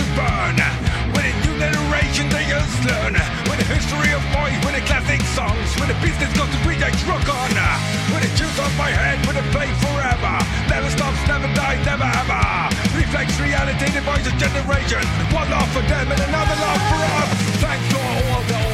you burn. When a new generation they us learn. When the history of boys, when the classic songs When the business got to be like rock on. When the tunes on my head, when the play forever. Never stops, never dies, never ever. Reflects reality, the voice of generation. One love for them and another love for us. Thanks to all the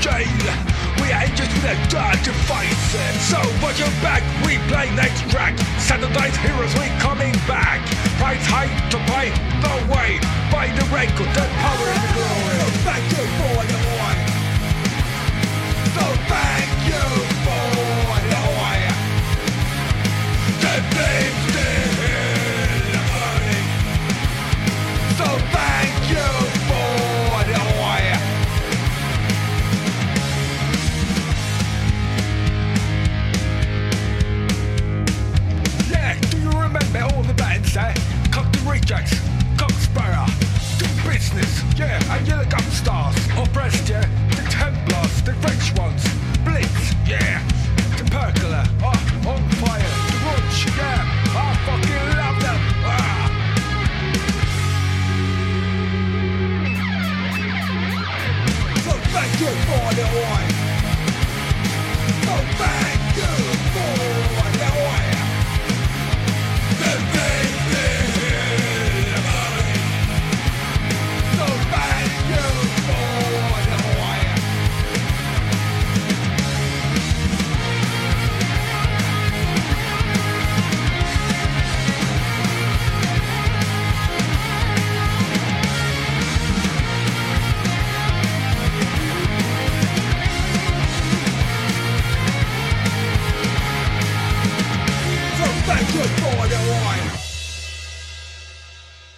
Jail. We just with a dirt to face. So watch your back, we play next track. Saturday's heroes, we coming back. Price high to pay the way. By the record, the power